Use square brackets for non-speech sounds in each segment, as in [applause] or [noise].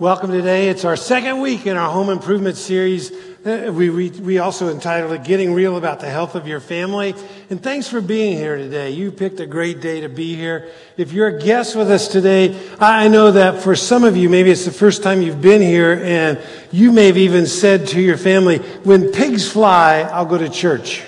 Welcome today. It's our second week in our home improvement series. Uh, we, we, we also entitled it Getting Real About the Health of Your Family. And thanks for being here today. You picked a great day to be here. If you're a guest with us today, I know that for some of you, maybe it's the first time you've been here and you may have even said to your family, when pigs fly, I'll go to church.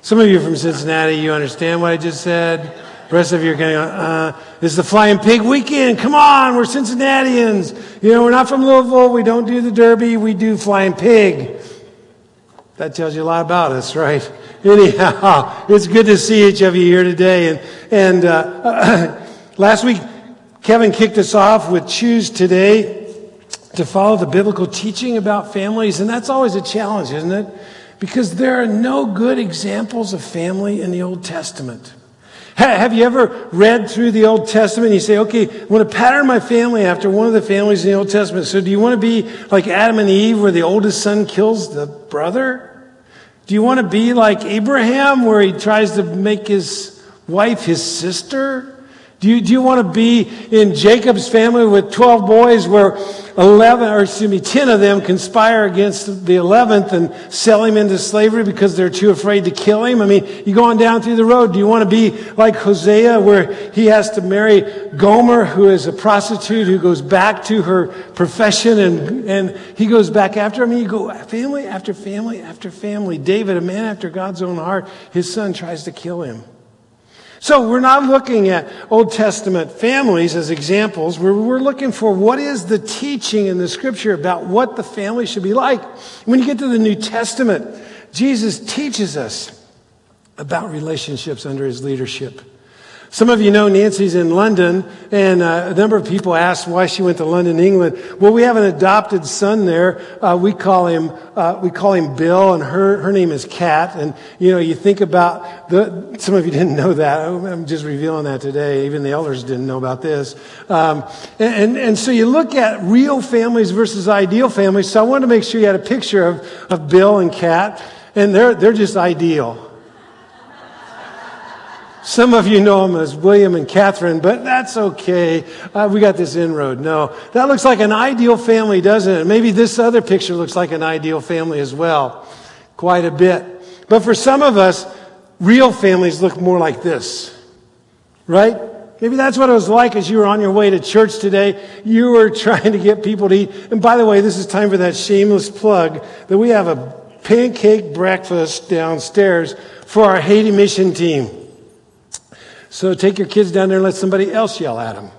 Some of you from Cincinnati, you understand what I just said? Rest of you are going, uh, this is the Flying Pig weekend. Come on, we're Cincinnatians. You know, we're not from Louisville. We don't do the Derby. We do Flying Pig. That tells you a lot about us, right? [laughs] Anyhow, it's good to see each of you here today. And, and uh, [clears throat] last week, Kevin kicked us off with Choose Today to follow the biblical teaching about families. And that's always a challenge, isn't it? Because there are no good examples of family in the Old Testament. Have you ever read through the Old Testament and you say, okay, I want to pattern my family after one of the families in the Old Testament. So do you want to be like Adam and Eve where the oldest son kills the brother? Do you want to be like Abraham where he tries to make his wife his sister? Do you, do you want to be in Jacob's family with 12 boys where 11, or excuse me, 10 of them conspire against the 11th and sell him into slavery because they're too afraid to kill him? I mean, you go on down through the road. Do you want to be like Hosea where he has to marry Gomer, who is a prostitute who goes back to her profession and, and he goes back after? I mean, you go family after family after family. David, a man after God's own heart, his son tries to kill him. So we're not looking at Old Testament families as examples. We're, we're, looking for what is the teaching in the scripture about what the family should be like. When you get to the New Testament, Jesus teaches us about relationships under his leadership. Some of you know Nancy's in London, and uh, a number of people asked why she went to London, England. Well, we have an adopted son there. Uh, we call him uh, we call him Bill, and her her name is Kat. And you know, you think about the. Some of you didn't know that. I'm just revealing that today. Even the elders didn't know about this. Um, and, and and so you look at real families versus ideal families. So I wanted to make sure you had a picture of of Bill and Kat, and they're they're just ideal. Some of you know them as William and Catherine, but that's okay. Uh, we got this inroad. No, that looks like an ideal family, doesn't it? Maybe this other picture looks like an ideal family as well. Quite a bit. But for some of us, real families look more like this. Right? Maybe that's what it was like as you were on your way to church today. You were [laughs] trying to get people to eat. And by the way, this is time for that shameless plug that we have a pancake breakfast downstairs for our Haiti mission team. So take your kids down there and let somebody else yell at them.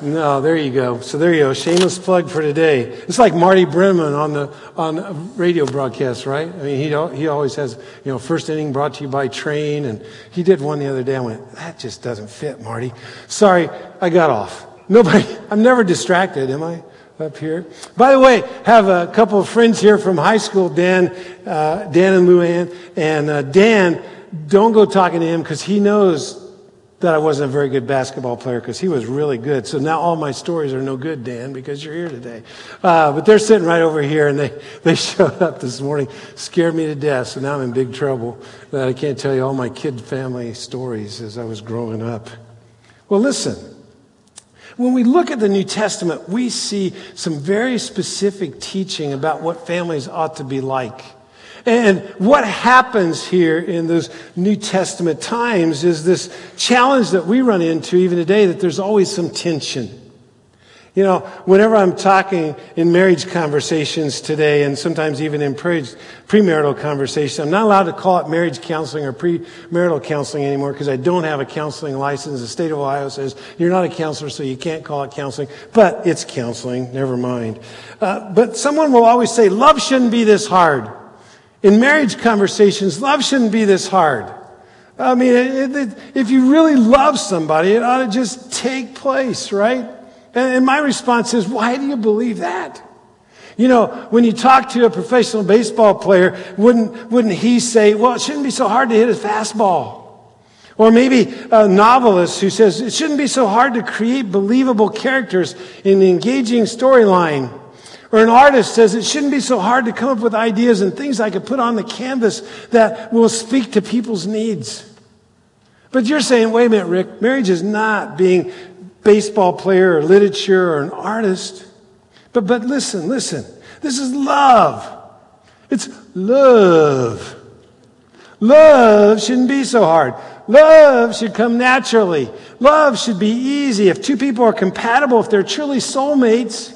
No, there you go. So there you go. Shameless plug for today. It's like Marty Brennaman on the on radio broadcast, right? I mean, he he always has you know first inning brought to you by train, and he did one the other day. I went, that just doesn't fit, Marty. Sorry, I got off. Nobody. I'm never distracted, am I? Up here. By the way, have a couple of friends here from high school, Dan, uh, Dan and Luann, and uh, Dan don't go talking to him because he knows that I wasn't a very good basketball player because he was really good. So now all my stories are no good, Dan, because you're here today. Uh, but they're sitting right over here and they, [laughs] they showed up this morning, scared me to death. So now I'm in big trouble that I can't tell you all my kid family stories as I was growing up. Well, listen. When we look at the New Testament, we see some very specific teaching about what families ought to be like. And what happens here in those New Testament times is this challenge that we run into even today that there's always some tension. You know, whenever I'm talking in marriage conversations today, and sometimes even in premarital conversations, I'm not allowed to call it marriage counseling or premarital counseling anymore because I don't have a counseling license. The state of Ohio says you're not a counselor, so you can't call it counseling. But it's counseling, never mind. Uh, but someone will always say, love shouldn't be this hard. In marriage conversations, love shouldn't be this hard. I mean, it, it, if you really love somebody, it ought to just take place, right? And, and my response is, why do you believe that? You know, when you talk to a professional baseball player, wouldn't, wouldn't he say, well, it shouldn't be so hard to hit a fastball? Or maybe a novelist who says, it shouldn't be so hard to create believable characters in an engaging storyline. Or an artist says it shouldn't be so hard to come up with ideas and things I could put on the canvas that will speak to people's needs. But you're saying, wait a minute, Rick, marriage is not being baseball player or literature or an artist. But, but listen, listen. This is love. It's love. Love shouldn't be so hard. Love should come naturally. Love should be easy. If two people are compatible, if they're truly soulmates,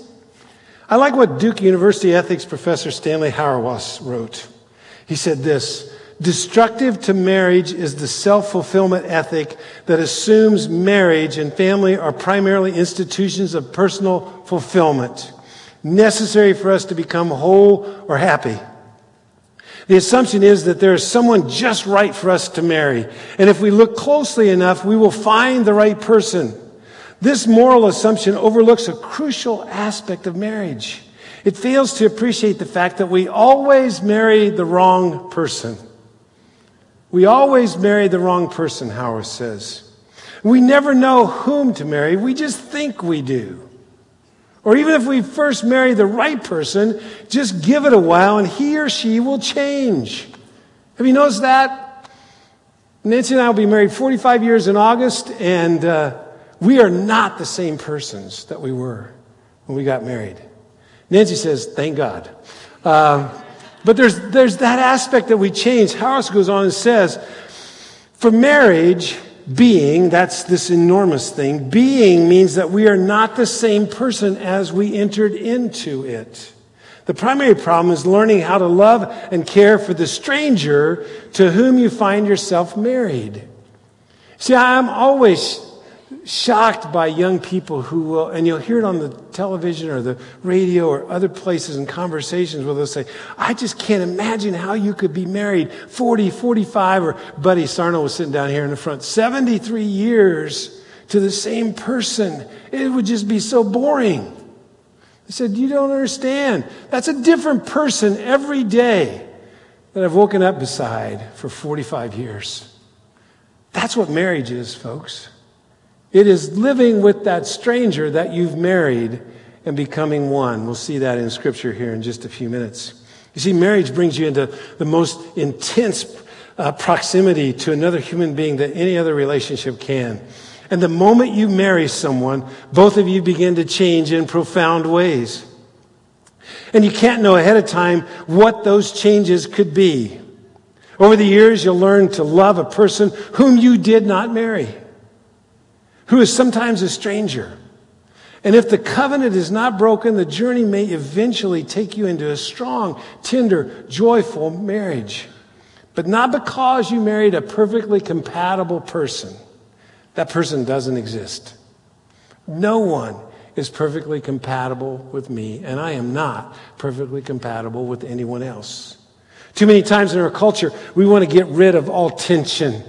I like what Duke University ethics professor Stanley Hauerwas wrote. He said this Destructive to marriage is the self fulfillment ethic that assumes marriage and family are primarily institutions of personal fulfillment, necessary for us to become whole or happy. The assumption is that there is someone just right for us to marry. And if we look closely enough, we will find the right person. This moral assumption overlooks a crucial aspect of marriage. It fails to appreciate the fact that we always marry the wrong person. We always marry the wrong person, Hauerwas says. We never know whom to marry, we just think we do. Or even if we first marry the right person, just give it a while and he or she will change. Have you noticed that? Nancy and I will be married 45 years in August, and uh, we are not the same persons that we were when we got married. Nancy says, thank God. Uh, but there's, there's that aspect that we change. Hauerwas goes on and says, for marriage, being, that's this enormous thing, being means that we are not the same person as we entered into it. The primary problem is learning how to love and care for the stranger to whom you find yourself married. See, I'm always shocked by young people who will, and you'll hear it on the television or the radio or other places in conversations where they'll say, I just can't imagine how you could be married 40, 45, or Buddy Sarno was sitting down here in the front, 73 years to the same person. It would just be so boring. I said, You don't understand. That's a different person every day that I've woken up beside for 45 years. That's what marriage is, folks. It is living with that stranger that you've married and becoming one. We'll see that in Scripture here in just a few minutes. You see, marriage brings you into the most intense uh, proximity to another human being that any other relationship can. And the moment you marry someone, both of you begin to change in profound ways. And you can't know ahead of time what those changes could be. Over the years, you'll learn to love a person whom you did not marry who is sometimes a stranger. And if the covenant is not broken, the journey may eventually take you into a strong, tender, joyful marriage. But not because you married a perfectly compatible person. That person doesn't exist. No one is perfectly compatible with me, and I am not perfectly compatible with anyone else. Too many times in our culture, we want to get rid of all tension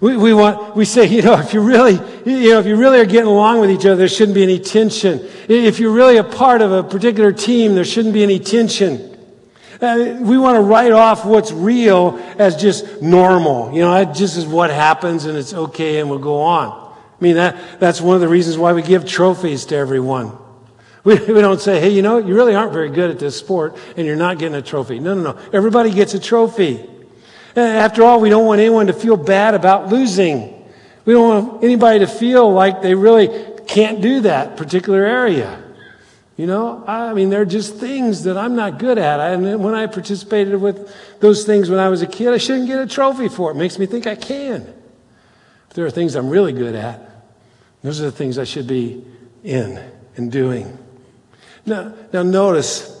we, we want, we say, you know, if you really, you know, if you really are getting along with each other, there shouldn't be any tension. If you're really a part of a particular team, there shouldn't be any tension. Uh, we want to write off what's real as just normal. You know, that just is what happens and it's okay and we'll go on. I mean, that, that's one of the reasons why we give trophies to everyone. We, [laughs] we don't say, hey, you know, you really aren't very good at this sport and you're not getting a trophy. No, no, no. Everybody gets a trophy. Eh, after all, we don't want anyone to feel bad about losing. We don't want anybody to feel like they really can't do that particular area. You know, I mean, they're just things that I'm not good at. And when I participated with those things when I was a kid, I shouldn't get a trophy for it. it makes me think I can. If there are things I'm really good at, those are the things I should be in and doing. Now, now notice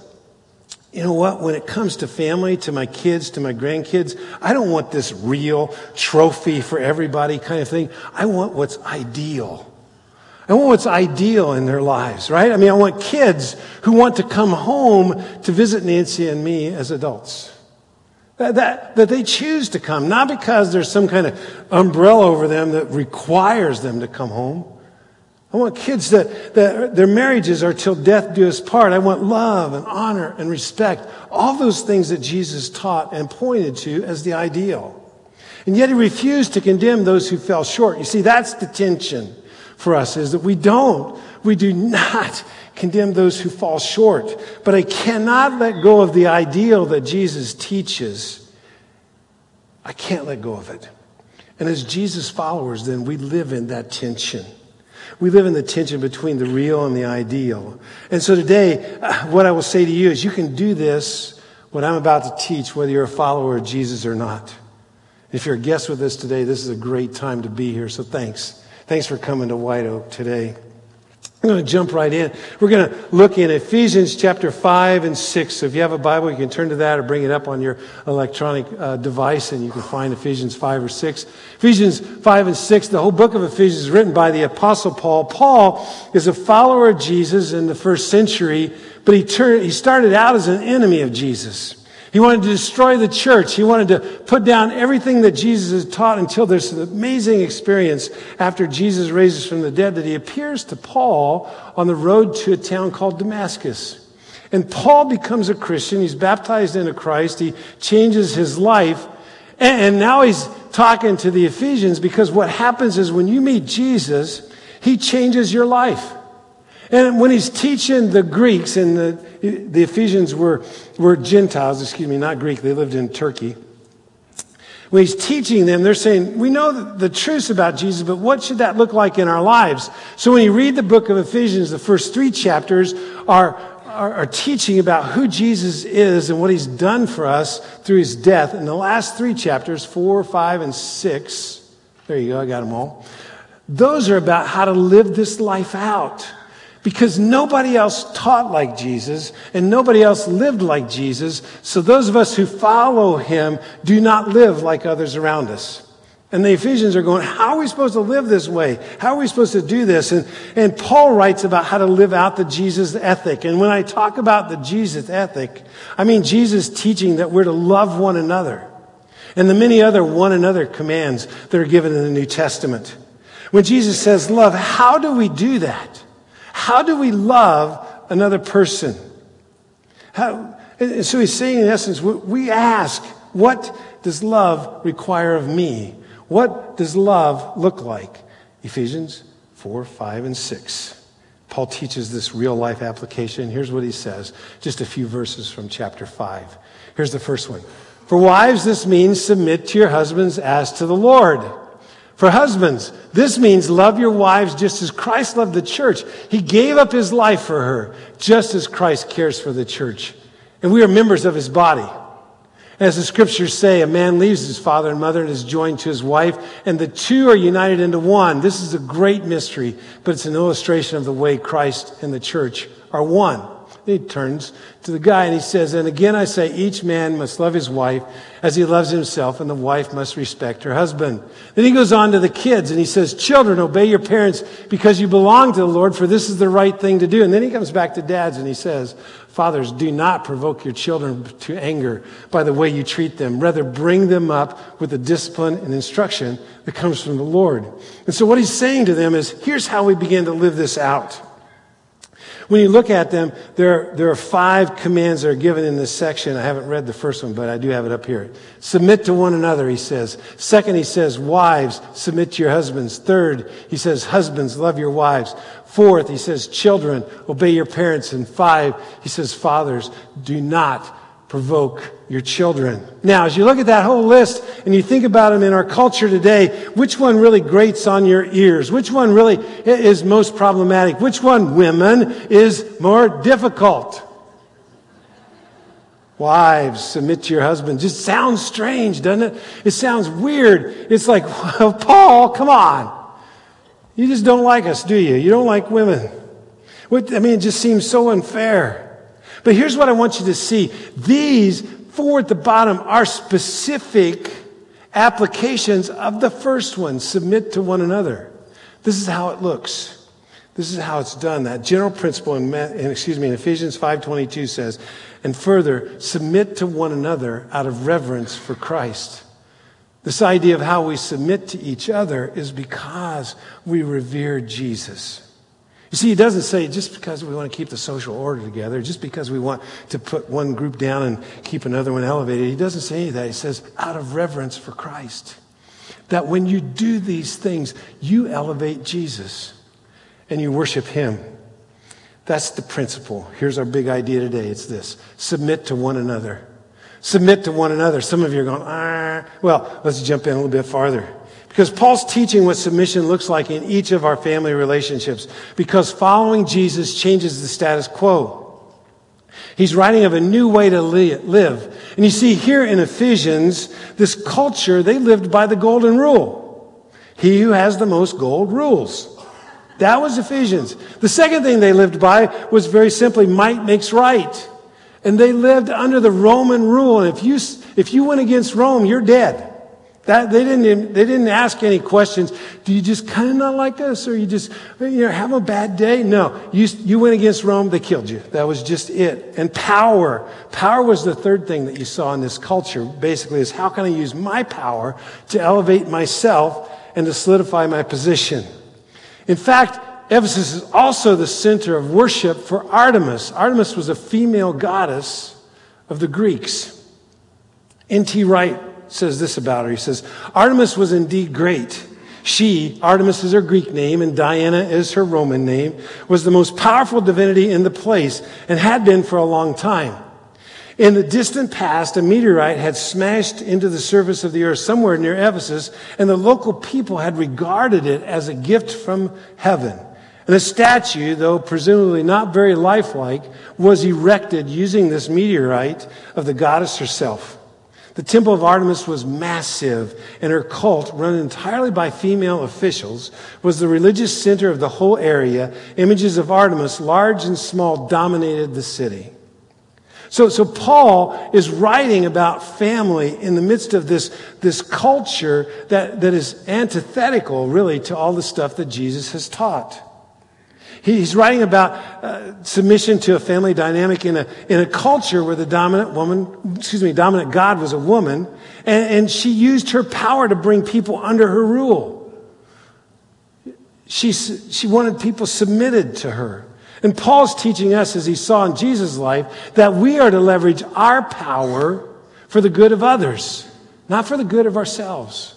you know what? When it comes to family, to my kids, to my grandkids, I don't want this real trophy for everybody kind of thing. I want what's ideal. I want what's ideal in their lives, right? I mean, I want kids who want to come home to visit Nancy and me as adults. That, that, that they choose to come, not because there's some kind of umbrella over them that requires them to come home. I want kids that, that their marriages are till death do us part. I want love and honor and respect. All those things that Jesus taught and pointed to as the ideal. And yet he refused to condemn those who fell short. You see, that's the tension for us is that we don't, we do not [laughs] condemn those who fall short. But I cannot let go of the ideal that Jesus teaches. I can't let go of it. And as Jesus followers, then we live in that tension. We live in the tension between the real and the ideal. And so today, uh, what I will say to you is you can do this, what I'm about to teach, whether you're a follower of Jesus or not. If you're a guest with us today, this is a great time to be here. So thanks. Thanks for coming to White Oak today. I'm going to jump right in. We're going to look in Ephesians chapter 5 and 6. So if you have a Bible, you can turn to that or bring it up on your electronic uh, device and you can find Ephesians 5 or 6. Ephesians 5 and 6, the whole book of Ephesians is written by the Apostle Paul. Paul is a follower of Jesus in the first century, but he, turned, he started out as an enemy of Jesus. He wanted to destroy the church. He wanted to put down everything that Jesus had taught until there's an amazing experience after Jesus raises from the dead that he appears to Paul on the road to a town called Damascus. And Paul becomes a Christian. He's baptized into Christ. He changes his life. And now he's talking to the Ephesians because what happens is when you meet Jesus, he changes your life. And when he's teaching the Greeks, and the, the Ephesians were, were Gentiles, excuse me, not Greek, they lived in Turkey. When he's teaching them, they're saying, we know the truths about Jesus, but what should that look like in our lives? So when you read the book of Ephesians, the first three chapters are, are, are teaching about who Jesus is and what he's done for us through his death. And the last three chapters, four, five, and six, there you go, I got them all. Those are about how to live this life out. Because nobody else taught like Jesus and nobody else lived like Jesus. So those of us who follow him do not live like others around us. And the Ephesians are going, how are we supposed to live this way? How are we supposed to do this? And, and Paul writes about how to live out the Jesus ethic. And when I talk about the Jesus ethic, I mean Jesus teaching that we're to love one another and the many other one another commands that are given in the New Testament. When Jesus says love, how do we do that? How do we love another person? How, so he's saying, in essence, we ask, what does love require of me? What does love look like? Ephesians 4, 5, and 6. Paul teaches this real life application. Here's what he says, just a few verses from chapter 5. Here's the first one. For wives, this means submit to your husbands as to the Lord. For husbands, this means love your wives just as Christ loved the church. He gave up his life for her, just as Christ cares for the church. And we are members of his body. As the scriptures say, a man leaves his father and mother and is joined to his wife, and the two are united into one. This is a great mystery, but it's an illustration of the way Christ and the church are one. He turns to the guy and he says, And again I say, each man must love his wife as he loves himself, and the wife must respect her husband. Then he goes on to the kids and he says, Children, obey your parents because you belong to the Lord, for this is the right thing to do. And then he comes back to dads and he says, Fathers, do not provoke your children to anger by the way you treat them. Rather, bring them up with the discipline and instruction that comes from the Lord. And so what he's saying to them is, here's how we begin to live this out. When you look at them, there, there are five commands that are given in this section. I haven't read the first one, but I do have it up here. Submit to one another, he says. Second, he says, wives, submit to your husbands. Third, he says, husbands, love your wives. Fourth, he says, children, obey your parents. And five, he says, fathers, do not provoke your children. Now, as you look at that whole list and you think about them in our culture today, which one really grates on your ears? Which one really is most problematic? Which one, women, is more difficult? Wives, submit to your husband. Just sounds strange, doesn't it? It sounds weird. It's like, [laughs] well, Paul, come on. You just don't like us, do you? You don't like women. What, I mean, it just seems so unfair. But here's what I want you to see. These four at the bottom are specific applications of the first one. Submit to one another. This is how it looks. This is how it's done. That general principle in, excuse me, in Ephesians 5.22 says, and further, submit to one another out of reverence for Christ. This idea of how we submit to each other is because we revere Jesus. You see, he doesn't say just because we want to keep the social order together, just because we want to put one group down and keep another one elevated. He doesn't say any of that. He says, out of reverence for Christ. That when you do these things, you elevate Jesus and you worship him. That's the principle. Here's our big idea today. It's this. Submit to one another. Submit to one another. Some of you are going, ah. Well, let's jump in a little bit farther. Because Paul's teaching what submission looks like in each of our family relationships. Because following Jesus changes the status quo. He's writing of a new way to live. And you see here in Ephesians, this culture, they lived by the golden rule. He who has the most gold rules. That was Ephesians. The second thing they lived by was very simply might makes right. And they lived under the Roman rule. And if you, if you went against Rome, you're dead. That, they, didn't, they didn't ask any questions. Do you just kind of not like us or you just, you know, have a bad day? No. You, you went against Rome, they killed you. That was just it. And power. Power was the third thing that you saw in this culture, basically, is how can I use my power to elevate myself and to solidify my position? In fact, Ephesus is also the center of worship for Artemis. Artemis was a female goddess of the Greeks. N.T. Wright says this about her. He says, Artemis was indeed great. She, Artemis is her Greek name and Diana is her Roman name, was the most powerful divinity in the place and had been for a long time. In the distant past, a meteorite had smashed into the surface of the earth somewhere near Ephesus, and the local people had regarded it as a gift from heaven. And a statue, though presumably not very lifelike, was erected using this meteorite of the goddess herself. The temple of Artemis was massive, and her cult, run entirely by female officials, was the religious center of the whole area. Images of Artemis, large and small, dominated the city. So, so Paul is writing about family in the midst of this, this culture that, that is antithetical, really, to all the stuff that Jesus has taught. He's writing about uh, submission to a family dynamic in a, in a culture where the dominant woman, excuse me, dominant God was a woman, and, and she used her power to bring people under her rule. She, she wanted people submitted to her. And Paul's teaching us, as he saw in Jesus' life, that we are to leverage our power for the good of others, not for the good of ourselves.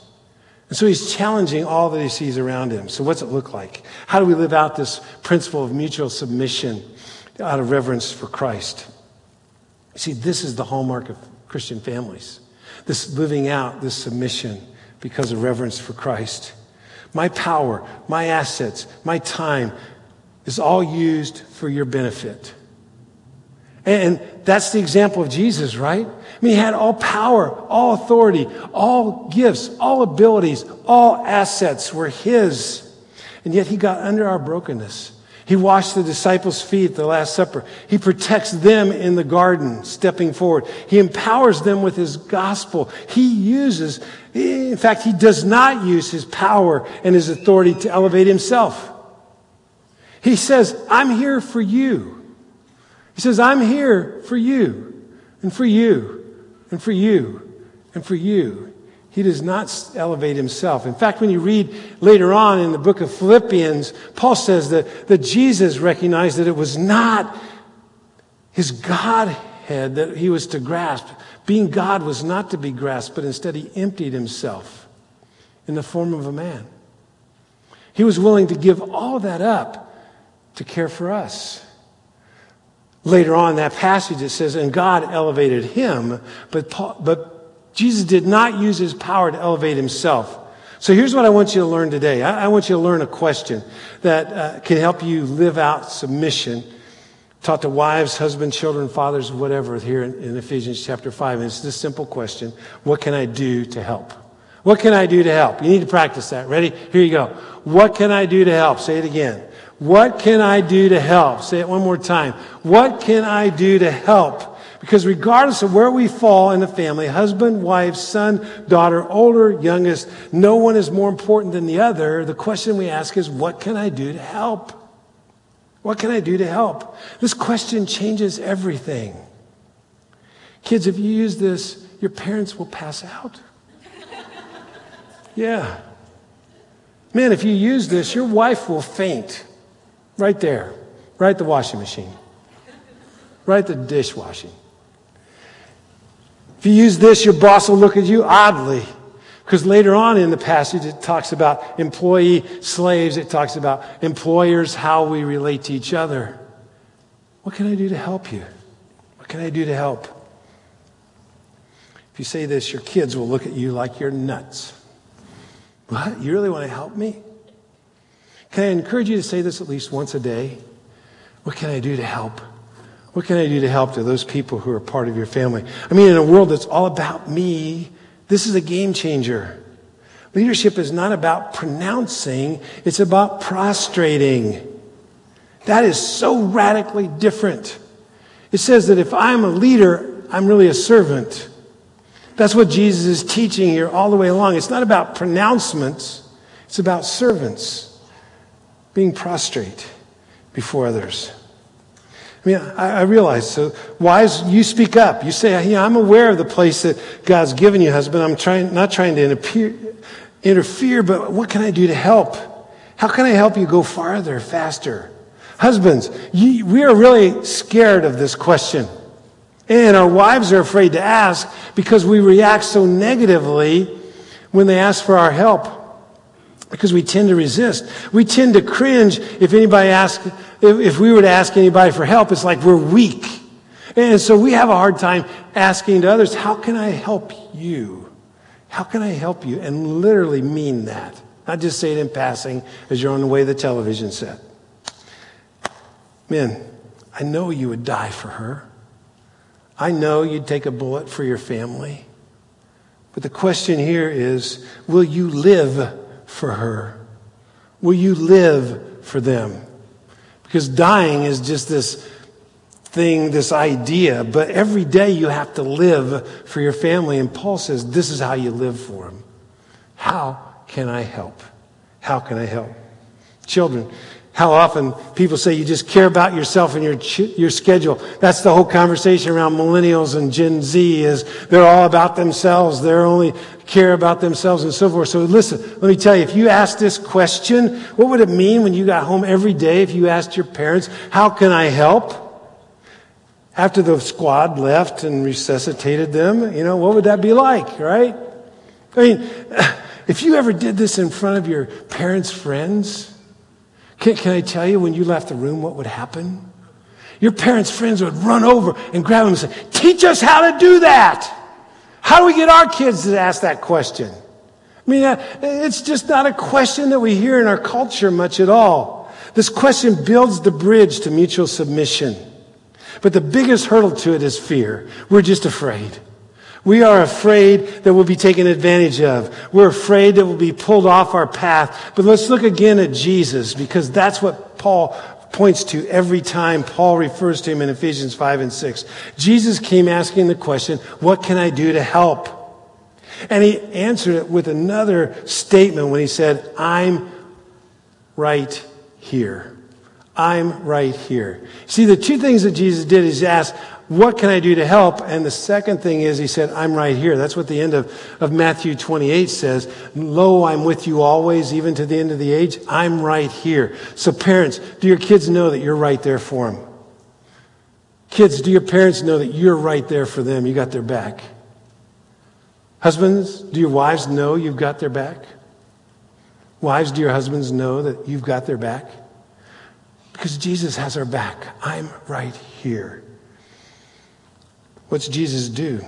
And so he's challenging all that he sees around him. So, what's it look like? How do we live out this principle of mutual submission out of reverence for Christ? See, this is the hallmark of Christian families this living out this submission because of reverence for Christ. My power, my assets, my time is all used for your benefit. And that's the example of Jesus, right? I mean, he had all power, all authority, all gifts, all abilities, all assets were his. And yet he got under our brokenness. He washed the disciples' feet at the Last Supper. He protects them in the garden, stepping forward. He empowers them with his gospel. He uses, in fact, he does not use his power and his authority to elevate himself. He says, I'm here for you. He says, I'm here for you and for you and for you and for you. He does not elevate himself. In fact, when you read later on in the book of Philippians, Paul says that, that Jesus recognized that it was not his Godhead that he was to grasp. Being God was not to be grasped, but instead he emptied himself in the form of a man. He was willing to give all that up to care for us. Later on, that passage, it says, and God elevated him, but, Paul, but Jesus did not use his power to elevate himself. So here's what I want you to learn today. I, I want you to learn a question that uh, can help you live out submission. Taught to wives, husbands, children, fathers, whatever, here in, in Ephesians chapter 5. And it's this simple question What can I do to help? What can I do to help? You need to practice that. Ready? Here you go. What can I do to help? Say it again. What can I do to help? Say it one more time. What can I do to help? Because regardless of where we fall in the family, husband, wife, son, daughter, older, youngest, no one is more important than the other. The question we ask is, what can I do to help? What can I do to help? This question changes everything. Kids, if you use this, your parents will pass out. [laughs] Yeah. Man, if you use this, your wife will faint. Right there. Right the washing machine. Right the dishwashing. If you use this, your boss will look at you oddly. Because later on in the passage, it talks about employee slaves, it talks about employers, how we relate to each other. What can I do to help you? What can I do to help? If you say this, your kids will look at you like you're nuts. What? You really want to help me? Can I encourage you to say this at least once a day? What can I do to help? What can I do to help to those people who are part of your family? I mean, in a world that's all about me, this is a game changer. Leadership is not about pronouncing, it's about prostrating. That is so radically different. It says that if I'm a leader, I'm really a servant. That's what Jesus is teaching here all the way along. It's not about pronouncements, it's about servants being prostrate before others. I mean, I, I realize. So, wives, you speak up. You say, yeah, I'm aware of the place that God's given you, husband. I'm trying, not trying to interfere, interfere, but what can I do to help? How can I help you go farther, faster? Husbands, you, we are really scared of this question. And our wives are afraid to ask because we react so negatively when they ask for our help. Because we tend to resist. We tend to cringe if anybody asks, if, we were to ask anybody for help, it's like we're weak. And so we have a hard time asking to others, how can I help you? How can I help you? And literally mean that. Not just say it in passing as you're on the way to the television set. Men, I know you would die for her. I know you'd take a bullet for your family. But the question here is will you live for her? Will you live for them? Because dying is just this thing, this idea, but every day you have to live for your family. And Paul says, This is how you live for them. How can I help? How can I help? Children, how often people say you just care about yourself and your, your schedule. That's the whole conversation around millennials and Gen Z is they're all about themselves. They're only care about themselves and so forth. So listen, let me tell you, if you asked this question, what would it mean when you got home every day if you asked your parents, how can I help? After the squad left and resuscitated them, you know, what would that be like, right? I mean, [sighs] if you ever did this in front of your parents' friends, can, can I tell you when you left the room what would happen? Your parents' friends would run over and grab them and say, Teach us how to do that. How do we get our kids to ask that question? I mean, uh, it's just not a question that we hear in our culture much at all. This question builds the bridge to mutual submission. But the biggest hurdle to it is fear. We're just afraid. We are afraid that we'll be taken advantage of. We're afraid that we'll be pulled off our path. But let's look again at Jesus because that's what Paul points to every time Paul refers to him in Ephesians 5 and 6. Jesus came asking the question, what can I do to help? And he answered it with another statement when he said, I'm right here. I'm right here. See, the two things that Jesus did is ask, what can I do to help? And the second thing is, he said, I'm right here. That's what the end of, of Matthew 28 says. Lo, I'm with you always, even to the end of the age. I'm right here. So parents, do your kids know that you're right there for them? Kids, do your parents know that you're right there for them? You got their back. Husbands, do your wives know you've got their back? Wives, do your husbands know that you've got their back? Because Jesus has our back. I'm right here. What's Jesus do?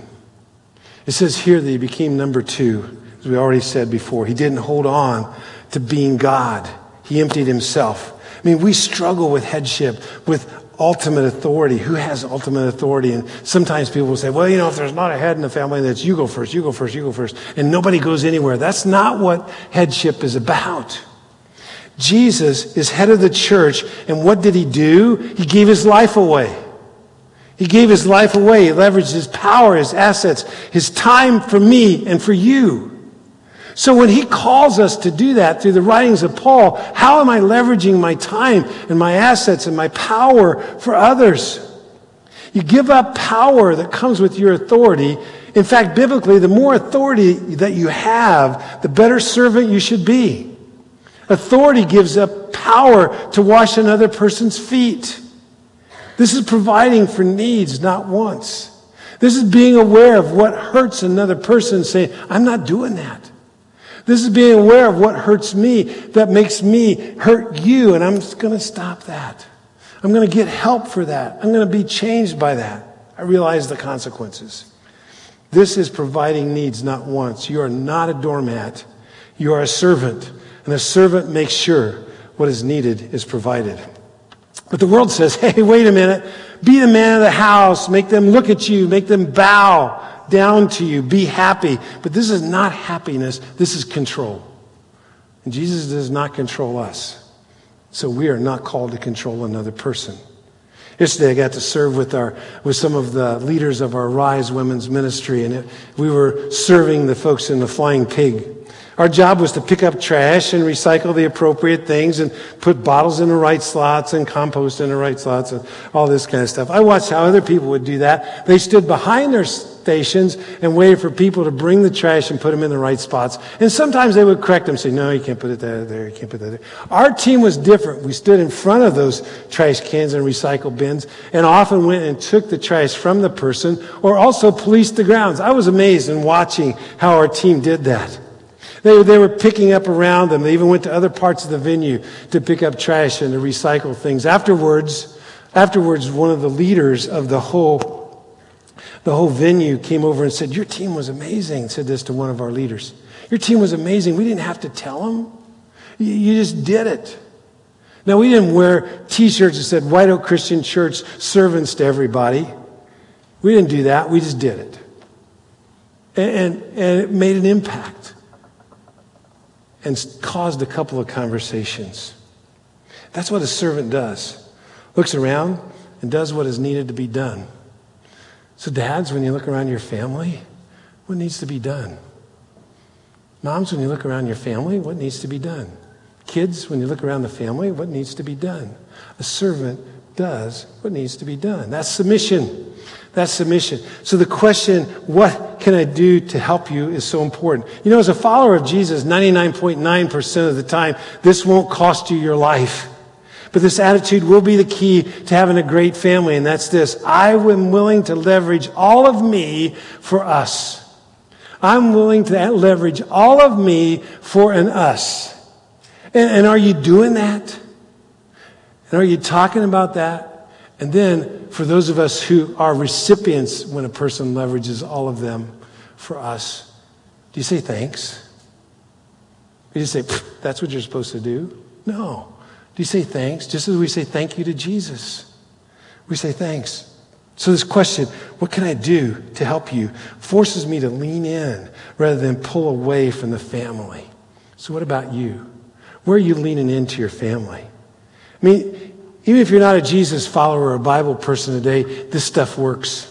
It says here that he became number two, as we already said before. He didn't hold on to being God, he emptied himself. I mean, we struggle with headship, with ultimate authority. Who has ultimate authority? And sometimes people will say, well, you know, if there's not a head in the family, that's you go first, you go first, you go first. And nobody goes anywhere. That's not what headship is about. Jesus is head of the church, and what did he do? He gave his life away. He gave his life away. He leveraged his power, his assets, his time for me and for you. So when he calls us to do that through the writings of Paul, how am I leveraging my time and my assets and my power for others? You give up power that comes with your authority. In fact, biblically, the more authority that you have, the better servant you should be. Authority gives up power to wash another person's feet. This is providing for needs, not wants. This is being aware of what hurts another person, saying, I'm not doing that. This is being aware of what hurts me, that makes me hurt you, and I'm going to stop that. I'm going to get help for that. I'm going to be changed by that. I realize the consequences. This is providing needs, not wants. You are not a doormat. You are a servant, and a servant makes sure what is needed is provided. But the world says, hey, wait a minute. Be the man of the house. Make them look at you. Make them bow down to you. Be happy. But this is not happiness. This is control. And Jesus does not control us. So we are not called to control another person. Yesterday, I got to serve with our with some of the leaders of our Rise Women's Ministry, and it, we were serving the folks in the Flying Pig. Our job was to pick up trash and recycle the appropriate things and put bottles in the right slots and compost in the right slots and all this kind of stuff. I watched how other people would do that. They stood behind their stations and waited for people to bring the trash and put them in the right spots. And sometimes they would correct them, say, no, you can't put it there, there, you can't put that there. Our team was different. We stood in front of those trash cans and recycle bins and often went and took the trash from the person or also policed the grounds. I was amazed in watching how our team did that. They, they were picking up around them. They even went to other parts of the venue to pick up trash and to recycle things. Afterwards, afterwards, one of the leaders of the whole, the whole venue came over and said, your team was amazing, said this to one of our leaders. Your team was amazing. We didn't have to tell them. You, you just did it. Now, we didn't wear t-shirts that said White Oak Christian Church servants to everybody. We didn't do that. We just did it. And, and, and it made an impact and caused a couple of conversations. That's what a servant does. Looks around and does what is needed to be done. So, dads, when you look around your family, what needs to be done? Moms, when you look around your family, what needs to be done? Kids, when you look around the family, what needs to be done? A servant does what needs to be done. That's submission. That's submission. So the question, what can I do to help you, is so important. You know, as a follower of Jesus, 99.9% of the time, this won't cost you your life. But this attitude will be the key to having a great family, and that's this. I am willing to leverage all of me for us. I'm willing to leverage all of me for an us. And, and are you doing that? And are you talking about that? And then, for those of us who are recipients when a person leverages all of them for us, do you say thanks? Do you say, that's what you're supposed to do? No. Do you say thanks? Just as we say thank you to Jesus, we say thanks. So, this question, what can I do to help you, forces me to lean in rather than pull away from the family. So, what about you? Where are you leaning into your family? I mean, even if you're not a Jesus follower or a Bible person today, this stuff works.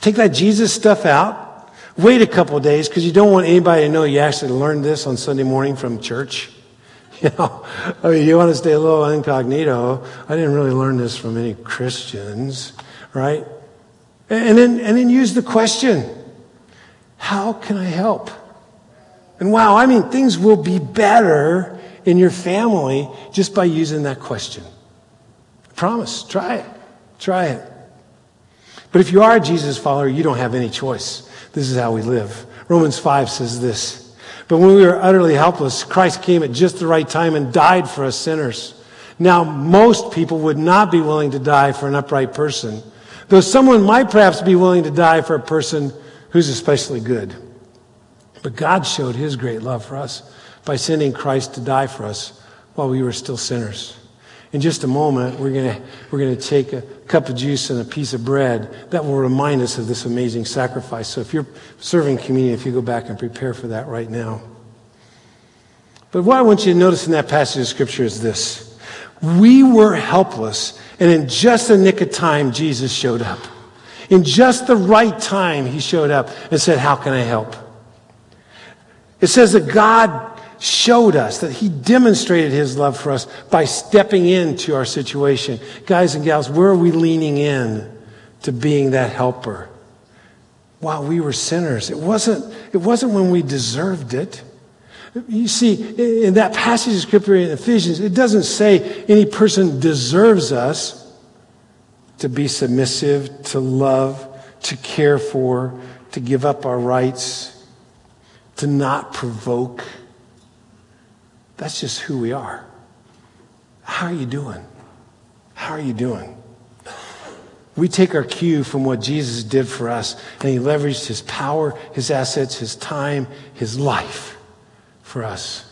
Take that Jesus stuff out. Wait a couple days because you don't want anybody to know you actually learned this on Sunday morning from church. [laughs] You know, I mean, you want to stay a little incognito. I didn't really learn this from any Christians, right? And then, and then use the question, how can I help? And wow, I mean, things will be better in your family just by using that question. Promise. Try it. Try it. But if you are a Jesus follower, you don't have any choice. This is how we live. Romans 5 says this. But when we were utterly helpless, Christ came at just the right time and died for us sinners. Now, most people would not be willing to die for an upright person, though someone might perhaps be willing to die for a person who's especially good. But God showed his great love for us by sending Christ to die for us while we were still sinners. In just a moment, we're going we're gonna take a cup of juice and a piece of bread that will remind us of this amazing sacrifice. So if you're serving communion, if you go back and prepare for that right now. But what I want you to notice in that passage of Scripture is this. We were helpless, and in just the nick of time, Jesus showed up. In just the right time, he showed up and said, How can I help? It says that God showed us, that he demonstrated his love for us by stepping into our situation. Guys and gals, where are we leaning in to being that helper? While we were sinners. It wasn't, it wasn't when we deserved it. You see, in that passage of scripture in Ephesians, it doesn't say any person deserves us to be submissive, to love, to care for, to give up our rights, to not provoke that's just who we are. How are you doing? How are you doing? We take our cue from what Jesus did for us, and he leveraged his power, his assets, his time, his life for us.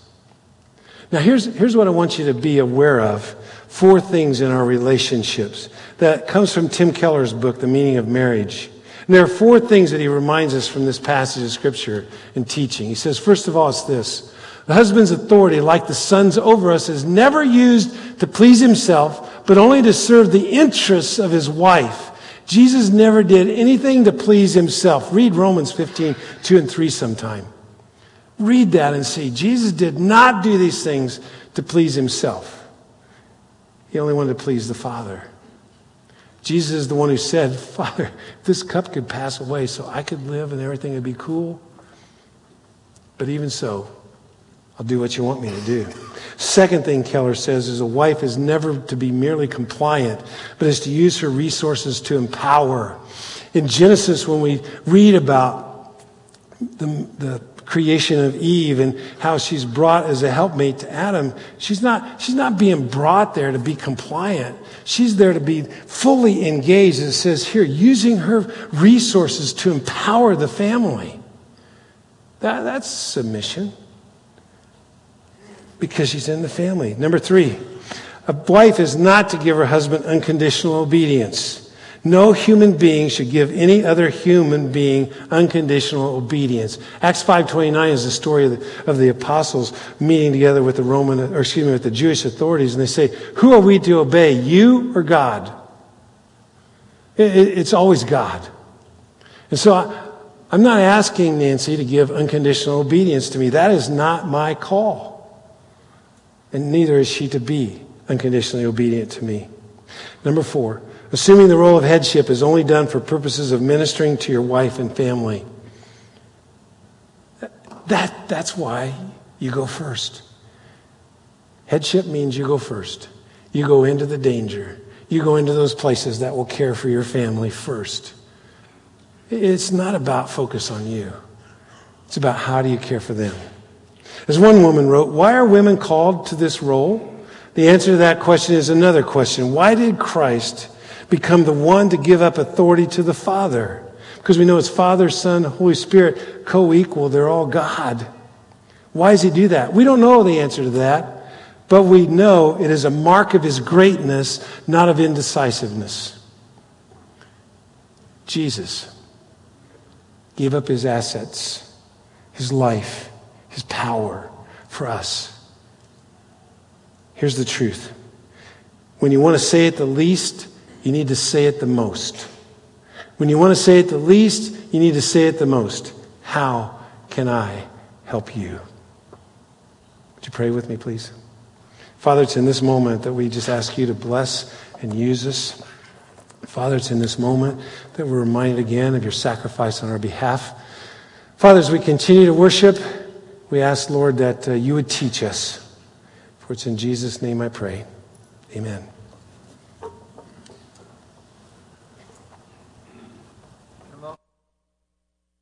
Now, here's, here's what I want you to be aware of four things in our relationships. That comes from Tim Keller's book, The Meaning of Marriage. And there are four things that he reminds us from this passage of Scripture and teaching. He says, first of all, it's this the husband's authority, like the son's over us, is never used to please himself, but only to serve the interests of his wife. Jesus never did anything to please himself. Read Romans 15, 2 and 3 sometime. Read that and see. Jesus did not do these things to please himself. He only wanted to please the Father. Jesus is the one who said, [laughs] Father, this cup could pass away so I could live and everything would be cool. But even so, I'll do what you want me to do. Second thing Keller says is a wife is never to be merely compliant, but is to use her resources to empower. In Genesis, when we read about the, the creation of Eve and how she's brought as a helpmate to Adam, she's not, she's not being brought there to be compliant. She's there to be fully engaged. It says here, using her resources to empower the family. That, that's submission because she's in the family. Number three, a wife is not to give her husband unconditional obedience. No human being should give any other human being unconditional obedience. Acts 5.29 is the story of the, of the apostles meeting together with the Roman, or excuse me, with the Jewish authorities, and they say, who are we to obey, you or God? It, it, it's always God. And so I, I'm not asking Nancy to give unconditional obedience to me. That is not my call and neither is she to be unconditionally obedient to me. Number four, assuming the role of headship is only done for purposes of ministering to your wife and family. That, that's why you go first. Headship means you go first. You go into the danger. You go into those places that will care for your family first. It's not about focus on you. It's about how do you care for them. As one woman wrote, Why are women called to this role? The answer to that question is another question. Why did Christ become the one to give up authority to the Father? Because we know it's Father, Son, Holy Spirit, co equal. They're all God. Why does he do that? We don't know the answer to that, but we know it is a mark of his greatness, not of indecisiveness. Jesus gave up his assets, his life his power for us. Here's the truth when you want to say it the least, you need to say it the most. When you want to say it the least, you need to say it the most. How can I help you? Would you pray with me, please? Father, it's in this moment that we just ask you to bless and use us. Father, it's in this moment that we're reminded again of your sacrifice on our behalf. Father, as we continue to worship, we ask, Lord, that uh, you would teach us. For it's in Jesus' name I pray. Amen.